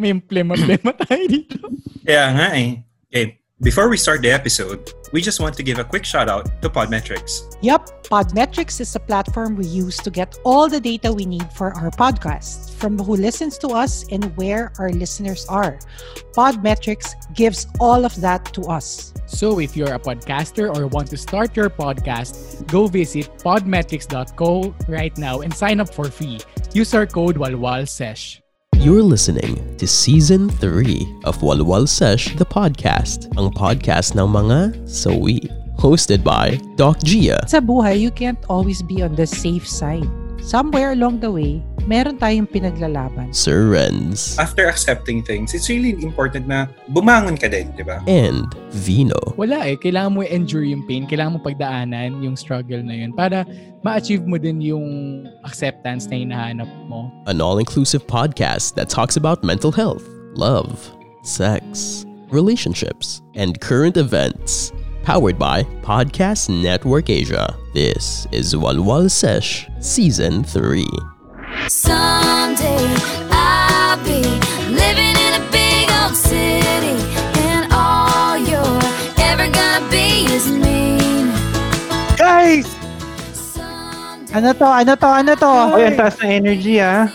May emblema-emblema tayo dito. Kaya nga eh. Okay, before we start the episode, we just want to give a quick shout out to Podmetrics. Yep, Podmetrics is a platform we use to get all the data we need for our podcast, from who listens to us and where our listeners are. Podmetrics gives all of that to us. So if you're a podcaster or want to start your podcast, go visit podmetrics.co right now and sign up for free. Use our code WALWALSESH. You're listening to Season 3 of Walwal Sesh, the podcast, ang podcast ng mga sawi. Hosted by Doc Gia. Sa buhay, you can't always be on the safe side. Somewhere along the way, meron tayong pinaglalaban. Sir Renz, After accepting things, it's really important na bumangon ka din, di ba? and Vino. Wala eh. Kailangan mo endure yung pain. Kailangan mo pagdaanan yung struggle na yun para ma-achieve mo din yung acceptance na hinahanap mo. An all-inclusive podcast that talks about mental health, love, sex, relationships, and current events. Powered by Podcast Network Asia. This is Walwal Sesh Season 3. Someday I'll be living in a big old city, and all you're ever gonna be is me. Guys! Ano to? Ano to? Ano to? Oy, ang taas ng energy ah.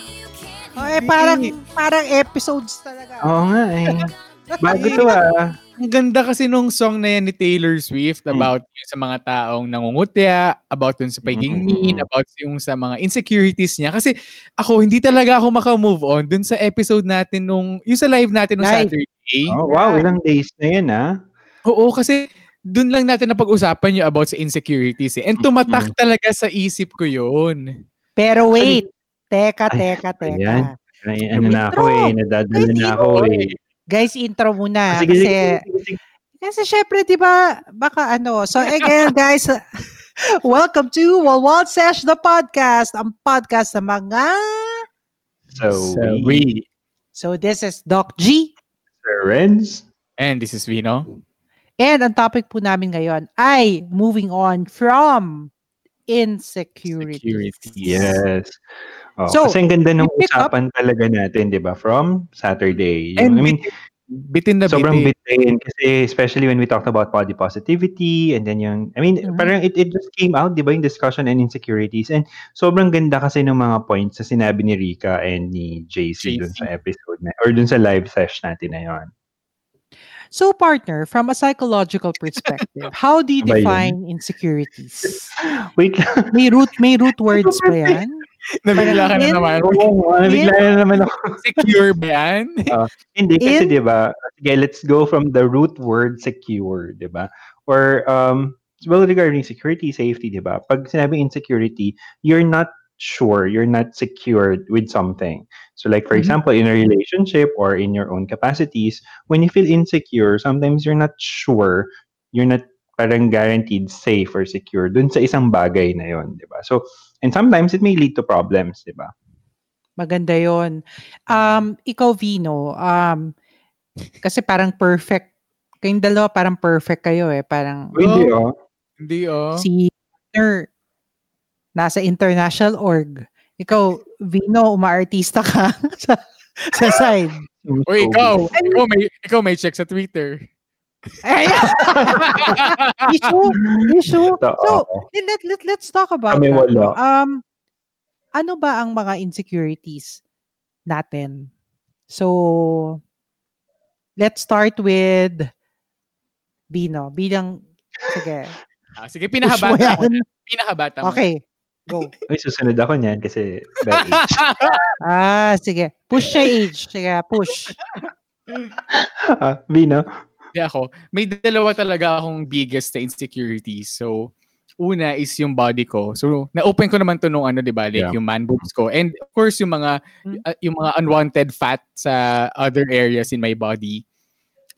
Oh, eh, parang, parang episodes talaga. Oo nga eh. Bago to ah. Ang ganda kasi nung song na yan ni Taylor Swift Hmm. about yun sa mga taong nangungutya, about dun sa pagiging Mm. mean, about yung sa mga insecurities niya. Kasi ako, hindi talaga ako makamove on dun sa episode natin nung, yung sa live natin nung Live. Saturday. Oh, wow, ilang days na yun ah. Oo, kasi dun lang natin napag-usapan yung about sa insecurities eh. And tumatak talaga sa isip ko yun. Pero wait. Teka, teka, teka. ayan. Ay, ano na ako eh, nadadala na ako eh. Guys, intro muna. Ah, sige, kasi, sige, sige, kasi syempre, di ba, baka ano. So again, guys, welcome to Walwal Sesh, the podcast. Ang podcast ng mga... So, So, we, we, So this is Doc G. Renz, and this is Vino. And ang topic po namin ngayon ay moving on from insecurity. Security. yes. Oh, So, kasi ang ganda ng pick up- usapan talaga natin, di ba? From Saturday. Yung, I mean, Bitin na sobrang bitin. bitin kasi especially when we talked about body positivity and then yung I mean Mhm. parang it, it just came out 'di ba yung discussion and insecurities and sobrang ganda kasi ng mga points na sinabi ni Rika and ni JC, dun JC. sa episode na or dun sa live session natin na yon. So partner, from a psychological perspective, how do you define insecurities? Wait lang. May root may root words ba yan? Nabigla ka na naman. Oo, nabigla na naman ako. Secure ba yan? Hindi kasi In- 'di ba? Sige, let's go from the root word secure, 'di ba? Or um well regarding security, safety, 'di ba? Pag sinabing insecurity, you're not sure, you're not secured with something. So like for Mhm. example, in a relationship or in your own capacities, when you feel insecure, sometimes you're not sure, you're not parang guaranteed safe or secure dun sa isang bagay na yon, 'di ba? So and sometimes it may lead to problems, 'di ba? Maganda yon. Um, ikaw, Vino, um, kasi parang perfect. Kayong dalawa parang perfect kayo eh. Parang Hindi oh. Hindi oh. si partner nasa international org. Ikaw, Vino, umaartista ka sa, sa side. Uy, ikaw. Ikaw may, ikaw may check sa Twitter. Ay, issue, issue. So, let, let, let's talk about Kami that. wala. Um, ano ba ang mga insecurities natin? So, let's start with Bino. Bilang, sige. Ah, sige, pinahabata mo. Pinahabata mo. Okay, go. Uy, susunod ako niyan kasi by age. Ah, sige. Push siya age. Sige, push. ah, Vino? Ako. May dalawa talaga akong biggest na insecurities. So, una is yung body ko. So, na-open ko naman to nung ano, di ba? Like Yeah. yung man boobs ko. And of course, yung mga, Hmm. uh, yung mga unwanted fat sa other areas in my body.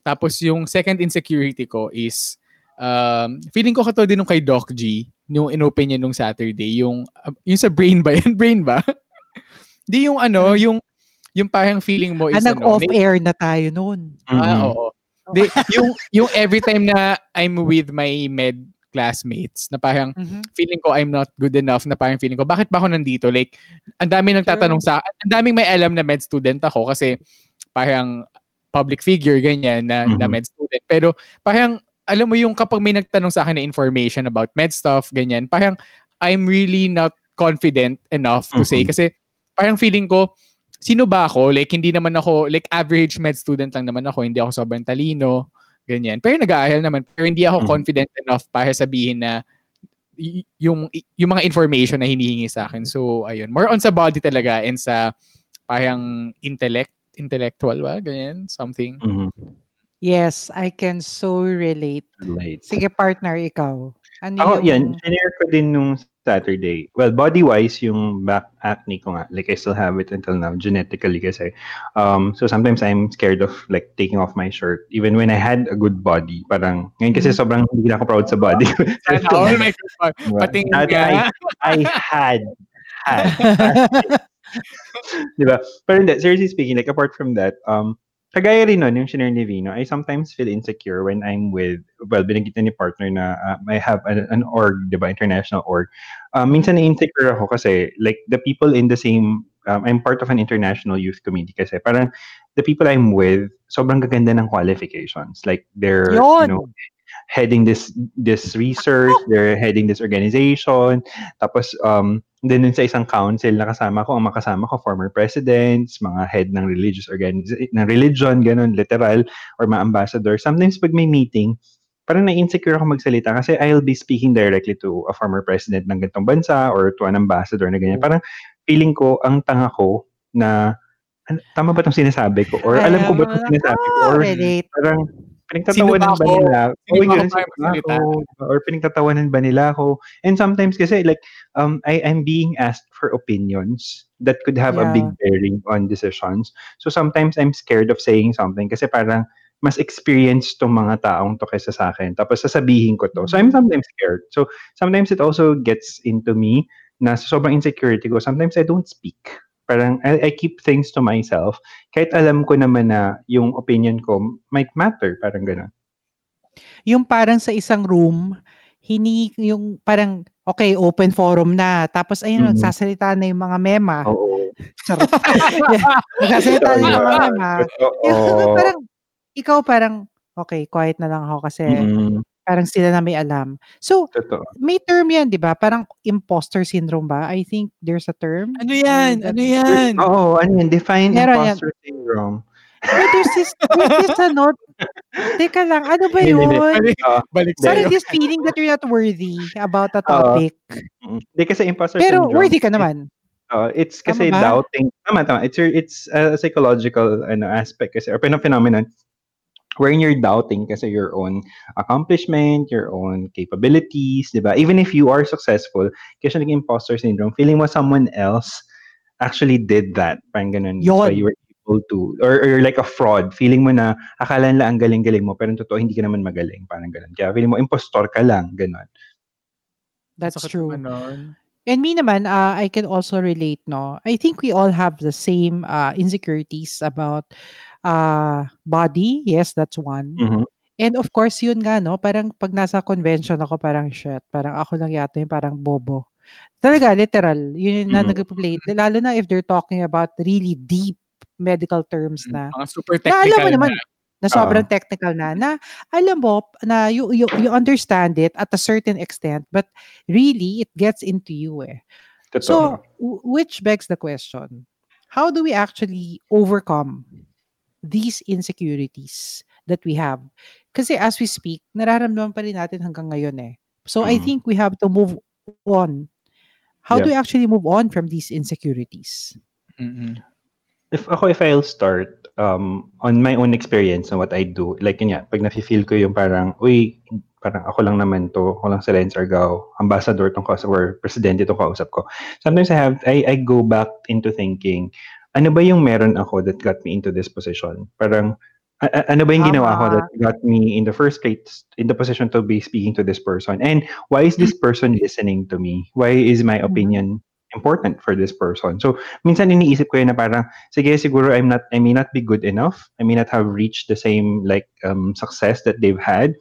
Tapos yung second insecurity ko is, um, feeling ko kato din nung kay Doc G, yung inopen niya nung Saturday, yung, uh, yung sa brain ba yan? brain ba? Di yung ano, yung, yung parang feeling mo is Ah, ano, may- nag-off-air na tayo noon. Ah, Mm-mm. oo. Di, yung yung every time na I'm with my med classmates na parang Mhm. feeling ko I'm not good enough na parang feeling ko bakit ba ako nandito like ang daming nagtatanong sa ang daming may alam na med student ako kasi parang public figure ganyan na, na Mhm. med student pero parang alam mo yung kapag may nagtanong sa akin na information about med stuff ganyan parang I'm really not confident enough to say Mhm. kasi parang feeling ko sino ba ako like hindi naman ako like average med student lang naman ako hindi ako sobrang talino ganyan pero nag-aaral naman pero hindi ako Mhm. confident enough para sabihin na y- yung yung mga information na hinihingi sa akin. So ayun, more on sa body talaga and sa parang intellect, intellectual ba, ganyan, something. Mhm. Yes, I can so relate. Right. Sige, partner, ikaw. Ano Ako, yung... yan, share ko din nung Saturday. Well, body-wise, yung back acne ko nga, like I still have it until now, genetically kasi. Um, so sometimes I'm scared of like taking off my shirt, even when I had a good body. Parang, ngayon kasi sobrang hindi na ako proud sa body ko. Sana all my. Pating I, I had, had. diba? Pero hindi, seriously speaking, like apart from that, um, kagaya rin nun, yung shinare ni Vino, I sometimes feel insecure when I'm with, well, binanggit na ni partner na uh, I have an, an org, diba, international org. Um, minsan na-insecure ako kasi, like, the people in the same, um, I'm part of an international youth committee kasi parang the people I'm with, sobrang gaganda ng qualifications. Like, they're, you Yun. know, heading this this research, they're heading this organization. Tapos um then sa isang council na kasama ko, ang makasama ko former presidents, mga head ng religious organization, ng religion, ganun, literal, or mga ambassador. Sometimes pag may meeting, parang na-insecure ako magsalita kasi I'll be speaking directly to a former president ng ganitong bansa or to an ambassador na ganyan. Parang feeling ko, ang tanga ko na "An- tama ba itong sinasabi ko? Or alam ko ba itong sinasabi ko? Or parang pinagtatawanan ba ba, nila? Sino ba ako sino ba? Or pinagtatawanan ba nila ako? And sometimes kasi like um I I'm being asked for opinions that could have a big Yeah. bearing on decisions. So sometimes I'm scared of saying something kasi parang mas experienced tong mga taong to kaysa sa akin. Tapos sasabihin ko to. So I'm sometimes scared. So sometimes it also gets into me na sobrang insecurity ko. Sometimes I don't speak. Parang I, I keep things to myself kahit alam ko naman na yung opinion ko might matter, parang gano'n. Yung parang sa isang room, hini yung parang okay, open forum na. Tapos ayun, Mhm. nagsasalita na yung mga mema. Oo. Nagsasalita na yung mga mema. Yung Oo. parang ikaw parang okay, quiet na lang ako kasi Mm, parang sila na may alam. So, totoo. may term yan, di ba? Parang imposter syndrome ba? I think there's a term. Ano yan? Ano yan? Oo, ano yun? Define Meron yan. imposter syndrome. But there's this, there's this ano, teka lang, ano ba yun? Balik, sa'yo. this feeling that you're not worthy about a topic. Mm. Hindi kasi imposter Pero syndrome. worthy ka naman. Uh, it's Tama kasi ba? doubting. Tama, tama. It's your, it's a psychological ano, aspect kasi or phenom- phenomenon wherein you're doubting kasi your own accomplishment, your own capabilities, di ba? Even if you are successful, kasi naging imposter syndrome, feeling mo someone else actually did that. Parang ganun. That's why Yun. you were able to, or, or you're like a fraud. Feeling mo na, akala nila ang galing-galing mo, pero totoo, hindi ka naman magaling. Parang ganun. Kaya feeling mo, impostor ka lang. Ganun. That's Sakit true. naman nun. And me naman, uh, I can also relate, no? I think we all have the same uh, insecurities about uh, body. Yes, that's one. Mhm. And of course, yun nga, no? Parang pag nasa convention ako, parang shit. Parang ako lang yata yung parang bobo. Talaga, literal. Yun yung na Mhm. nag-play. Lalo na if they're talking about really deep medical terms na. Mga super Na alam technical mo naman, na. na sobrang technical na, na alam mo, na you, you, you understand it at a certain extent, but really, it gets into you eh. Totoo. So, w- which begs the question, how do we actually overcome these insecurities that we have? Kasi as we speak, nararamdaman pa rin natin hanggang ngayon eh. So, I Mm. think we have to move on. How do Yeah. we actually move on from these insecurities? Mm-mm. if ako if I'll start um on my own experience on what I do like yun nga pag nafe-feel ko yung parang uy parang ako lang naman to ako lang si Renz Argao ambassador tong kausap or presidente tong kausap ko sometimes I have I I go back into thinking ano ba yung meron ako that got me into this position? Parang a- a- ano ba yung ginawa ko that got me in the first place in the position to be speaking to this person? And why is this person listening to me? Why is my Mhm. opinion important for this person? So minsan iniisip ko yun na parang sige siguro I'm not I may not be good enough. I may not have reached the same like um success that they've had.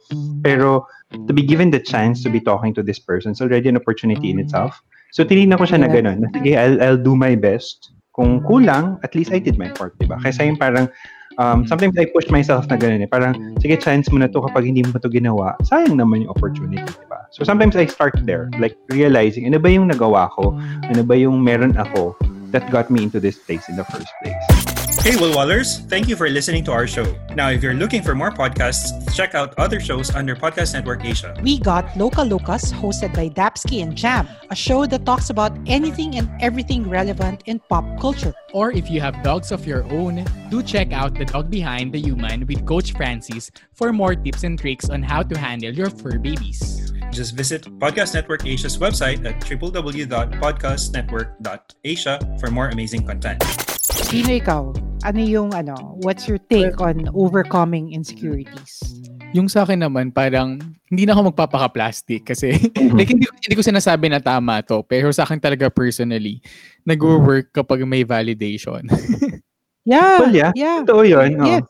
Pero to be given the chance to be talking to this person is already an opportunity in itself. So tinignan ko siya na. Na, sige, I'll, I'll do my best. Kung kulang, at least I did my part, di ba? Kaysa yung parang, um, sometimes I push myself na gano'n eh. Parang, sige, chance mo na to kapag hindi mo to ginawa. Sayang naman yung opportunity, di ba? So sometimes I start there, like realizing, ano ba yung nagawa ko? Ano ba yung meron ako that got me into this place in the first place? Hey, Woolwallers! Thank you for listening to our show. Now, if you're looking for more podcasts, check out other shows under Podcast Network Asia. We got Local Lucas, hosted by Dapsky and Jam, a show that talks about anything and everything relevant in pop culture. Or if you have dogs of your own, do check out The Dog Behind the Human with Coach Francis for more tips and tricks on how to handle your fur babies. Just visit Podcast Network Asia's website at www.podcastnetwork.asia for more amazing content. Sino ikaw? Ano yung ano? What's your take on overcoming insecurities? Yung sa akin naman, parang hindi na ako magpapaka-plastic kasi like hindi, ko- hindi ko sinasabi na tama to. Pero sa akin talaga personally, nag-work kapag may validation. Yeah. Well, yeah. Yeah. Totoo yun. oh.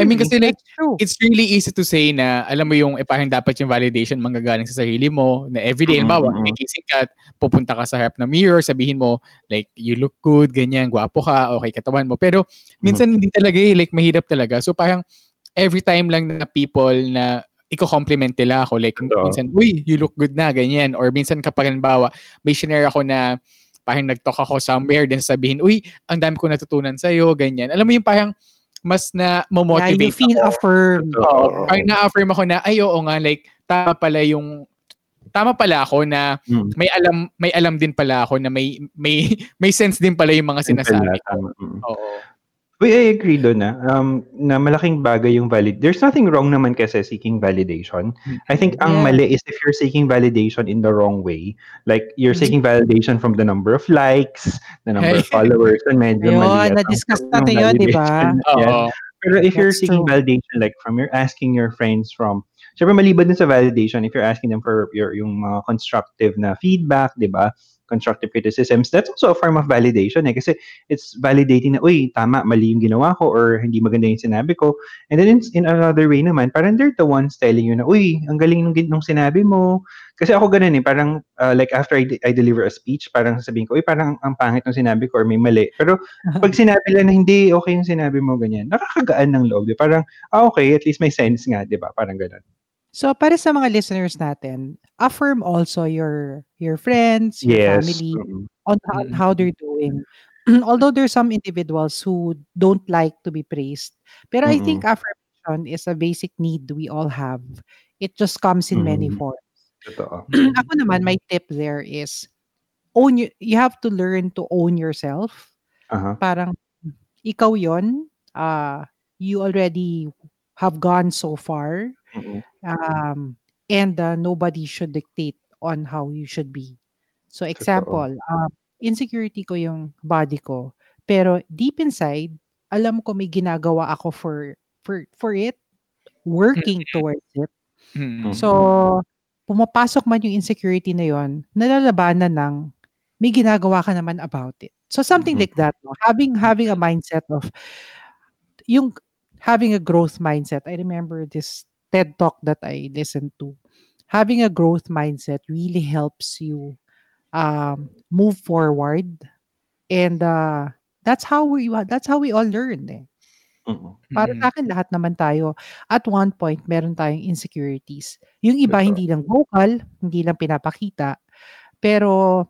I mean, kasi like, it's really easy to say na alam mo yung eh, parang dapat yung validation manggagaling sa sarili mo na everyday, Mm, halimbawa, mm. may gising ka, pupunta ka sa harap ng mirror, sabihin mo, like, you look good, ganyan, gwapo ka, okay, katawan mo. Pero, minsan hindi talaga eh, like, mahirap talaga. So, parang, every time lang na people na iko-compliment nila ako, like, Totoo. minsan, uy, you look good na, ganyan. Or minsan kapag, halimbawa, may shinare ako na, parang nag-talk ako somewhere, then sabihin, uy, ang dami ko natutunan sa'yo, ganyan. Alam mo yung parang, mas na Yeah, you motivate feel ako. affirmed. Oo. Parang na-affirm ako na, ay oo nga, like, tama pala yung, tama pala ako na Mm. may alam, may alam din pala ako na may, may, may sense din pala yung mga sinasabi. Tama, mm. Oo. Uy, I agree doon na. Um, na malaking bagay yung valid. There's nothing wrong naman kasi seeking validation. I think ang Yeah. mali is if you're seeking validation in the wrong way. Like, you're seeking validation from the number of likes, the number of followers, and medyo Ayun, mali ang na-discuss natin yun, di ba? Oo. Pero if you're seeking true. validation like from you're asking your friends from Siyempre maliban din sa validation if you're asking them for your yung mga constructive na feedback, 'di ba? Constructive criticisms, that's also a form of validation eh kasi it's validating na uy, tama, mali yung ginawa ko or hindi maganda yung sinabi ko. And then in, in another way naman, parang they're the ones telling you na uy, ang galing nung, nung sinabi mo. Kasi ako ganun eh, parang uh, like after I, de- I deliver a speech, parang sabihin ko, uy, parang ang pangit ng sinabi ko or may mali. Pero pag sinabi lang na hindi okay yung sinabi mo ganyan, nakakagaan ng loob. Di? Parang, ah, okay, at least may sense nga, di ba? Parang ganun. So para sa mga listeners natin, affirm also your your friends, your Yes. family Mm. on how, Mm. how they're doing. Although there's some individuals who don't like to be praised, pero I think affirmation is a basic need we all have. It just comes in many Mm. forms. Ako naman, my tip there is own you, you have to learn to own yourself. Aha. Parang ikaw yon, uh, you already have gone so far Mm-mm. um, and uh, nobody should dictate on how you should be. So example, um, insecurity ko yung body ko, pero deep inside, alam ko may ginagawa ako for for for it, working towards it. Mm. So pumapasok man yung insecurity na yon, nalalabanan ng may ginagawa ka naman about it. So something Mhm. like that, no? having having a mindset of yung having a growth mindset. I remember this TED talk that I listened to. Having a growth mindset really helps you um, move forward, and uh, that's how we that's how we all learn. Eh. Mm-mm. Para Mm. sa akin, lahat naman tayo, at one point, meron tayong insecurities. Yung iba, hindi lang vocal, hindi lang pinapakita. Pero,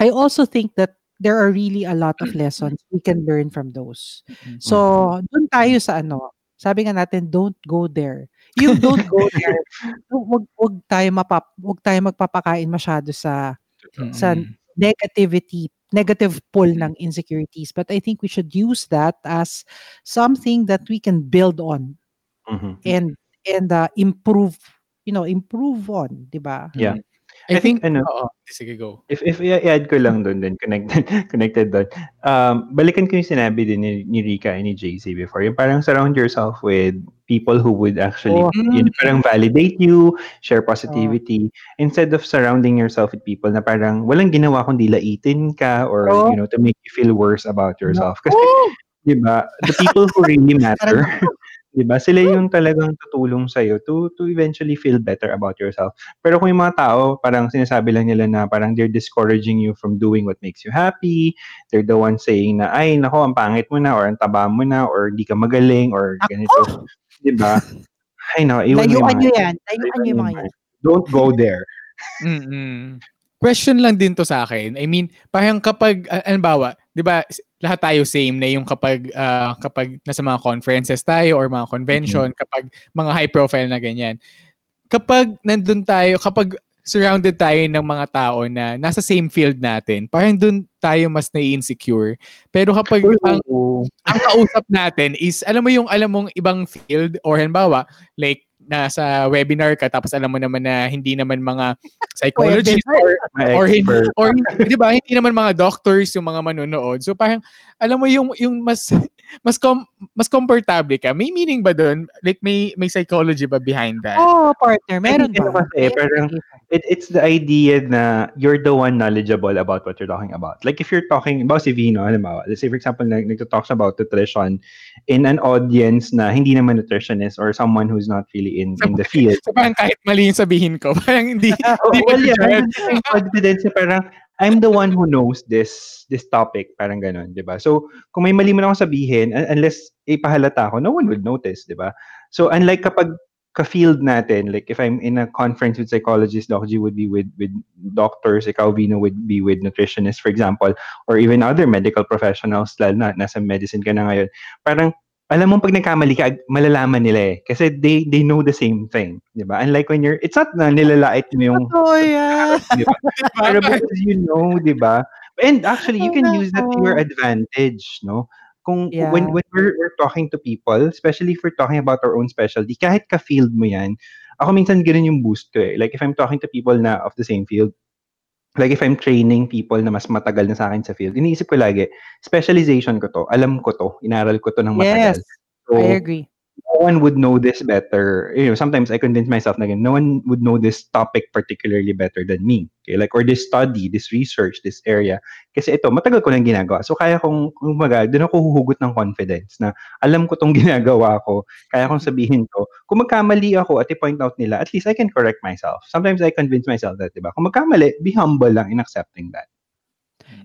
I also think that there are really a lot of lessons we can learn from those. So, dun tayo sa ano, sabi nga natin, don't go there. Yung don't go there, wag, wag tayo mapap, wag tayo magpapakain masyado sa sa Mm. negativity, negative pull ng insecurities. But I think we should use that as something that we can build on Mhm. and and uh, improve, you know, improve on, 'di ba? Yeah. I, I think, think, ano, oo. Sige, go. If if i-add ko lang doon din connected connected doon. Um balikan ko yung sinabi din ni, ni Rika and ni JC before. Yung parang surround yourself with people who would actually Oh. yun, parang validate you, share positivity instead of surrounding yourself with people na parang walang ginawa kundi laitin ka or Oh. you know to make you feel worse about yourself. Kasi 'di ba? The people who really matter 'di ba? Sila yung talagang tutulong sa to to eventually feel better about yourself. Pero kung yung mga tao parang sinasabi lang nila na parang they're discouraging you from doing what makes you happy. They're the ones saying na ay nako ang pangit mo na or ang taba mo na or di ka magaling or ganito. 'Di ba? Ay no, iwan mo Layuan yan. Layuan mga yan. Don't go there. Mm-mm. Question lang din to sa akin. I mean, parang kapag, uh, alimbawa, di ba, lahat tayo same na yung kapag, ah, kapag nasa mga conferences tayo or mga convention, kapag mga high profile na ganyan. Kapag nandun tayo, kapag surrounded tayo ng mga tao na nasa same field natin, parang dun tayo mas nai-insecure. Pero kapag ang, Oo. ang kausap natin is, alam mo yung alam mong ibang field or halimbawa, like, nasa webinar ka tapos alam mo naman na hindi naman mga psychologists or or or hindi- 'di ba hindi naman mga doctors yung mga manonood. So parang alam mo yung yung mas mas com, mas comfortable ka may meaning ba doon like may may psychology ba behind that oh, partner. Meron ba? kasi, parang- it, it's the idea na you're the one knowledgeable about what you're talking about. Like if you're talking about si Vino, halimbawa, let's say for example, nag nagto-talks about nutrition in an audience na hindi naman nutritionist or someone who's not really in in the field. so parang kahit mali yung sabihin ko parang hindi Oh, hindi well, yeah, confidence parang I'm the one who knows this this topic, parang ganun, 'di ba? So, kung may mali man ako sabihin, un- unless ipahalata ako, no one would notice, 'di ba? So, unlike kapag ka-field natin, like if I'm in a conference with psychologists, Doc G would be with with doctors, ikaw Vino would be with nutritionists, for example, or even other medical professionals, lalo na nasa medicine ka na ngayon. Parang alam mo pag nagkamali ka, malalaman nila eh. Kasi they they know the same thing, 'di ba? Unlike when you're it's not na nilalait mo yung Totoo yan. di ba? Pero because you know, 'di ba? And actually, you can use that to your advantage, no? Kung Yeah. when when we're, we're talking to people, especially if we're talking about our own specialty, kahit ka field mo 'yan, ako minsan ganun yung boost ko eh. Like if I'm talking to people na of the same field, like if I'm training people na mas matagal na sa akin sa field, iniisip ko lagi, specialization ko to, alam ko to, inaral ko to ng matagal. Yes, So, I agree. No one would know this better. You know, sometimes I convince myself na no one would know this topic particularly better than me. Okay? Like, or this study, this research, this area. Kasi ito, matagal ko lang ginagawa. So, kaya kong, kumaga, doon ako huhugot ng confidence na alam ko tong ginagawa ko. Kaya kong sabihin to. Kung magkamali ako at i-point out nila, at least I can correct myself. Sometimes I convince myself that, di ba? Kung magkamali, be humble lang in accepting that.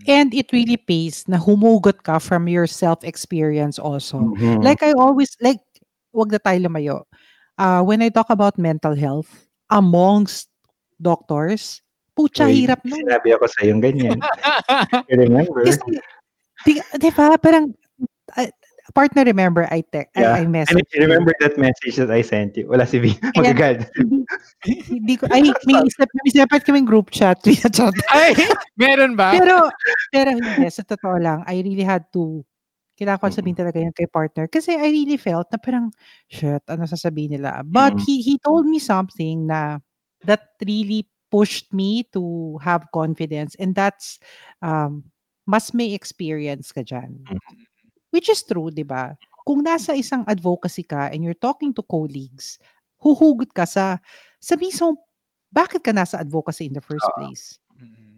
And it really pays na humugot ka from your self-experience also. Mhm. Like I always, like, wag na tayo lumayo. Uh, when I talk about mental health, amongst doctors, pucha, Uy, hirap nun. Sinabi ako sa yung ganyan. You remember? Kasi, di, di ba, parang, uh, partner, remember, I, te- Yeah. I, I And messaged if you remember that message that I sent you, wala si V. Magagad. Hindi, hindi ko, ay, may, isip, may separate kaming group chat. chat. ay meron ba pero, pero hindi, sa totoo lang, I really had to, kailangan ko sabihin talaga yan kay partner. Kasi I really felt na parang, shit, ano sasabihin nila. But Mm. he, he told me something na, that really pushed me to have confidence. And that's, um, mas may experience ka dyan. Which is true, di ba? Kung nasa isang advocacy ka and you're talking to colleagues, huhugot ka sa, sa mismo, bakit ka nasa advocacy in the first place?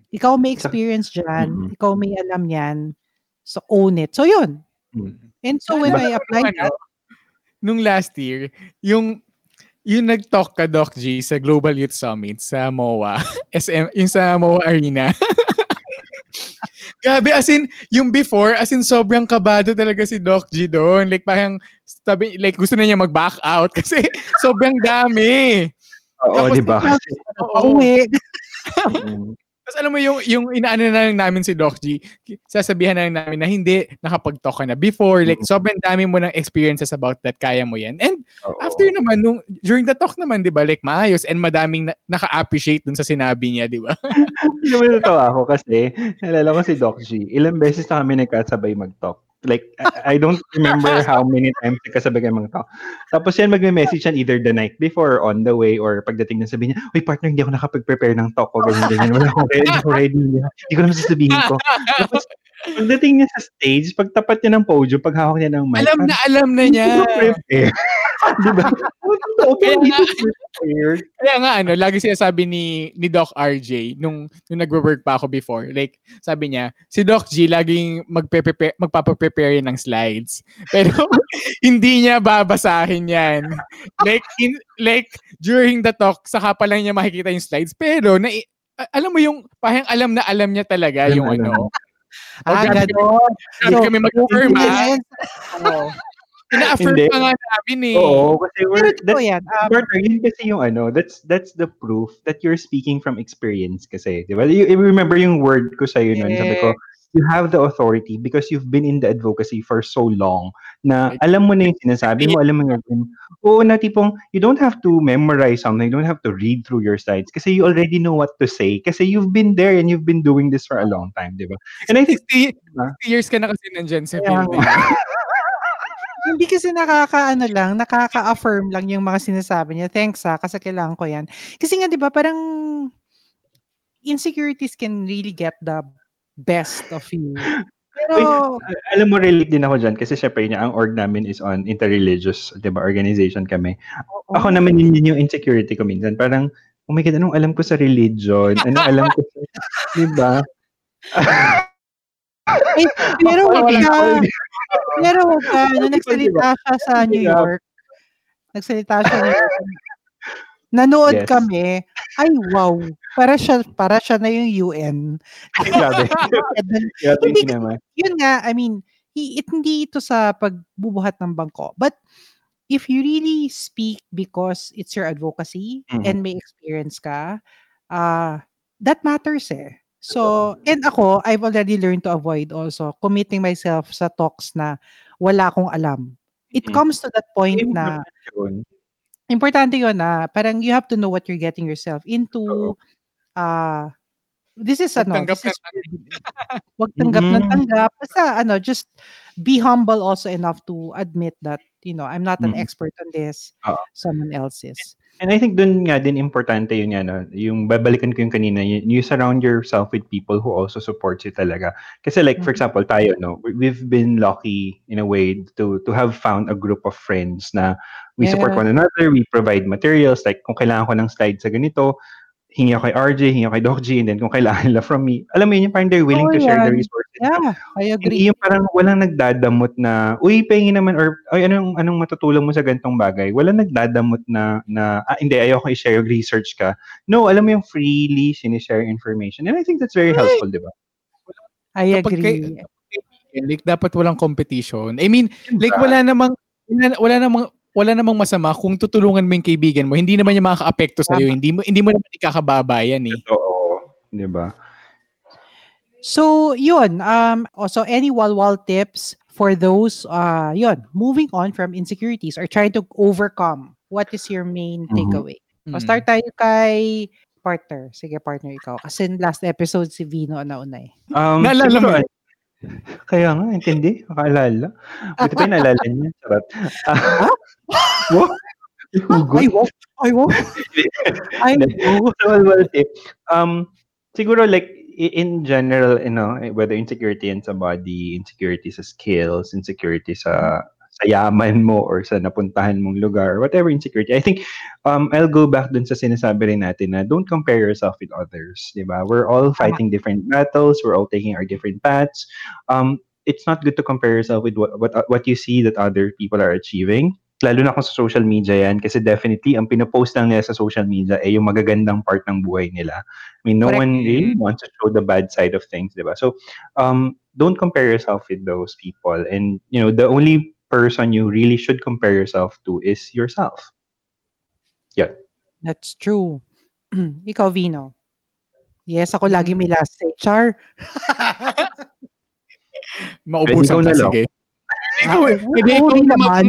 Ikaw may experience dyan, Mhm. ikaw may alam yan, so own it. So yun. Mhm. And so when I applied ano, nung last year, yung yung nag-talk ka, Doc G, sa Global Youth Summit sa MOA, SM, yung sa MOA Arena. Grabe, as in, yung before, as in, sobrang kabado talaga si Doc G doon. Like, parang, sabi, like, gusto na niya mag-back out kasi sobrang dami. Oo, di ba? Oo. Tapos alam mo yung yung inaano na lang namin si Doc G, sasabihan na lang namin na hindi nakapag-talk ka na before, like Mm. sobrang dami mo ng experiences about that, kaya mo yan. And oo. after naman nung during the talk naman, 'di ba, like maayos and madaming na, naka-appreciate dun sa sinabi niya, 'di ba? Hindi mo natawa ako kasi nalala ko si Doc G. Ilang beses na kami nagkasabay mag-talk. Like, I, I don't remember how many times nagkasabay kami mag-talk. Tapos yan, magme-message yan either the night before or on the way or pagdating na sabi niya, Uy, partner, hindi ako nakapag-prepare ng talk ko. Ganyan, ganyan. Wala akong ready. Hindi ako ready. Hindi ko naman sasabihin ko. Tapos, pagdating niya sa stage, pagtapat niya ng podium, paghawak niya ng mic, alam na alam na niya. Hindi ko prepare. Di ba? Totoo, Kaya hindi nga. Kaya nga ano, lagi sinasabi ni ni Doc RJ nung nung nagwo-work pa ako before. Like sabi niya, si Doc G laging magpe-prepare magpapa-prepare ng slides. Pero hindi niya babasahin 'yan. Like in like during the talk saka pa lang niya makikita yung slides. Pero na alam mo yung parang alam na alam niya talaga Alam yung alam. ano. Ah, grabe ganon. Grabe kami mag-affirm ha. Ina-affirm Hindi. pa nga namin eh. Oo, kasi we're, that's, yan. Um, partner, yun kasi yung ano, that's that's the proof that you're speaking from experience kasi, di ba? You, you remember yung word ko sa'yo nun, sabi ko, you have the authority because you've been in the advocacy for so long na alam mo na yung sinasabi mo, alam mo yung gagawin. Oo na tipong, you don't have to memorize something, you don't have to read through your slides kasi you already know what to say kasi you've been there and you've been doing this for a long time, di ba? And I think, 60, Diba? 60 years ka na kasi nandyan sa nga. eh. Hindi kasi nakakaano lang, nakaka-affirm lang yung mga sinasabi niya. Thanks ha, kasi kailangan ko yan. Kasi nga 'di ba, parang insecurities can really get the best of you. Pero alam mo, relate din ako dyan kasi syempre niya, ang org namin is on interreligious, di ba, organization kami. oo. Ako naman yun, yun yung insecurity ko minsan. Parang, oh my God, anong alam ko sa religion? Anong alam ko sa, di ba? Eh, pero wag ka, pero wag ka, nung nagsalita siya sa New. York, nagsalita siya New York, nanood Yes. kami, ay wow, para siya, para siya na yung UN. Grabe. Hindi yun nga, I mean, it, hindi ito sa pagbubuhat ng bangko. But if you really speak because it's your advocacy Mhm. and may experience ka, uh, that matters eh. So, and ako, I've already learned to avoid also committing myself sa talks na wala akong alam. It Mhm. comes to that point na. Importante yun na parang you have to know what you're getting yourself into. Uh, this is ano, Magtanggap this is ka wag tanggap ng Mhm. tanggap. Basta ano, just be humble also enough to admit that, you know, I'm not an Mhm. expert on this. Oo. Someone else is. And I think dun nga din importante yun yan, no? yung babalikan ko yung kanina, you, you surround yourself with people who also support you talaga. Kasi like, for Mhm. example, tayo, no, we- we've been lucky in a way to to have found a group of friends na we support Yeah. one another, we provide materials, like kung kailangan ko ng slide sa ganito, hingi ako kay RJ, hingi ako kay Doc G, and then kung kailangan nila from me, alam mo yun, yung parang they're willing Oo, to share the resources. Yeah, I agree. Hindi yung parang walang nagdadamot na, uy, pahingi naman, or, ay, anong, anong matutulong mo sa gantong bagay? Walang nagdadamot na, na ah, hindi, ayoko i-share yung research ka. No, alam mo yung freely sinishare information. And I think that's very helpful, di ba? I Kapag agree. kay- like dapat walang competition. I mean, like wala namang wala, wala namang wala namang masama kung tutulungan mo yung kaibigan mo. Hindi naman yung makaka-apekto sa iyo. Hindi mo hindi mo naman ikakababayan eh. Oo. Di ba? So, yun. Um, also, any wall-wall tips for those, uh, yun, moving on from insecurities or trying to overcome, what is your main Mhm. takeaway? O Mm. start tayo kay partner. Sige, partner, ikaw. Kasi last episode si Vino na una eh. Um, Naalala mo Kaya nga, intindi. Makaalala. Buti pa naalala niya. Charot. Ah, wow. Hugot. Ay, wow. Ay, wow. Ay, wow. well, tip. Um, siguro like in general, you know, eh, whether insecurity in sa body, insecurity sa skills, insecurity sa sa yaman mo or sa napuntahan mong lugar, or whatever insecurity. I think um I'll go back dun sa sinasabi rin natin na don't compare yourself with others, 'di ba? We're all fighting different battles, we're all taking our different paths. Um it's not good to compare yourself with what what what you see that other people are achieving lalo na kung sa social media yan kasi definitely ang pinopost lang nila sa social media ay yung magagandang part ng buhay nila. I mean, no Correct. one really wants to show the bad side of things, di ba? So, um, don't compare yourself with those people. And, you know, the only person you really should compare yourself to is yourself. That's true. Ikaw, Vino. Yes, ako lagi may last say. Char. Maubusan na lang. sige. Ikaw, Ah, hindi, ikaw sorry naman.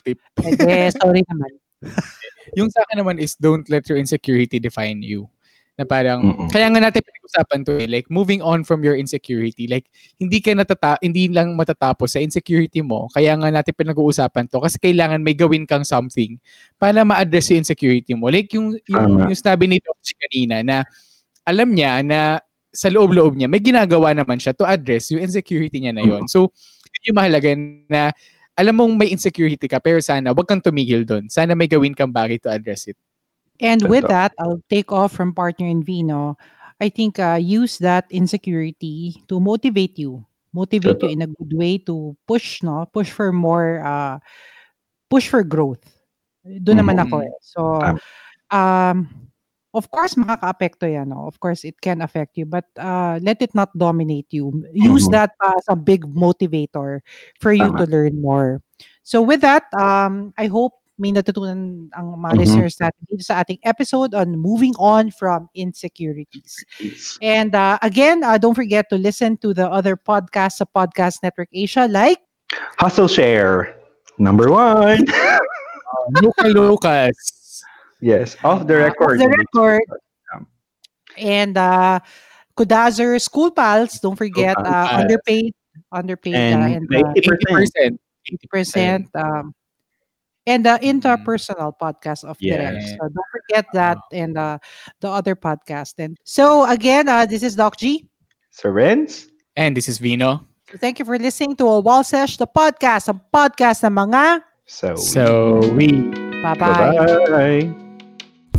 tip. Sige, sorry naman. Yung sa akin naman is don't let your insecurity define you. Na parang, Mm-mm. kaya nga natin pinag-usapan to eh, like moving on from your insecurity, like hindi ka natata hindi lang matatapos sa insecurity mo, kaya nga natin pinag-uusapan to kasi kailangan may gawin kang something para ma-address yung insecurity mo. Like yung, yung, Tama. yung sabi ni Doc kanina na alam niya na sa loob-loob niya, may ginagawa naman siya to address yung insecurity niya na yon. So, yun yung mahalaga na alam mong may insecurity ka, pero sana wag kang tumigil doon. Sana may gawin kang bagay to address it. And with that, I'll take off from partner in Vino. I think uh, use that insecurity to motivate you. Motivate you in a good way to push, no? Push for more, uh, push for growth. Doon naman ako eh. So, um, of course, makaka-apekto yan. No? Of course, it can affect you. But uh, let it not dominate you. Use Mhm. that as a big motivator for you Tama. to learn more. So with that, um, I hope may natutunan ang mga Mhm. listeners natin dito sa ating episode on moving on from insecurities. And uh, again, uh, don't forget to listen to the other podcasts sa Podcast Network Asia like Hustle share. Number one. Luca Lucas. yes. Off the uh, record. Off the Record and uh, Kudazer School Pals. Don't forget uh, underpaid, underpaid uh, And and uh, 80%. 80%. 80%. Um, and the interpersonal podcast of Yes. Direct. So don't forget that and uh, the other podcast. And so again, uh, this is Doc G. Soren, And this is Vino. So thank you for listening to a Wall Sesh, the podcast, ang podcast ng mga So, So we bye-bye. bye-bye.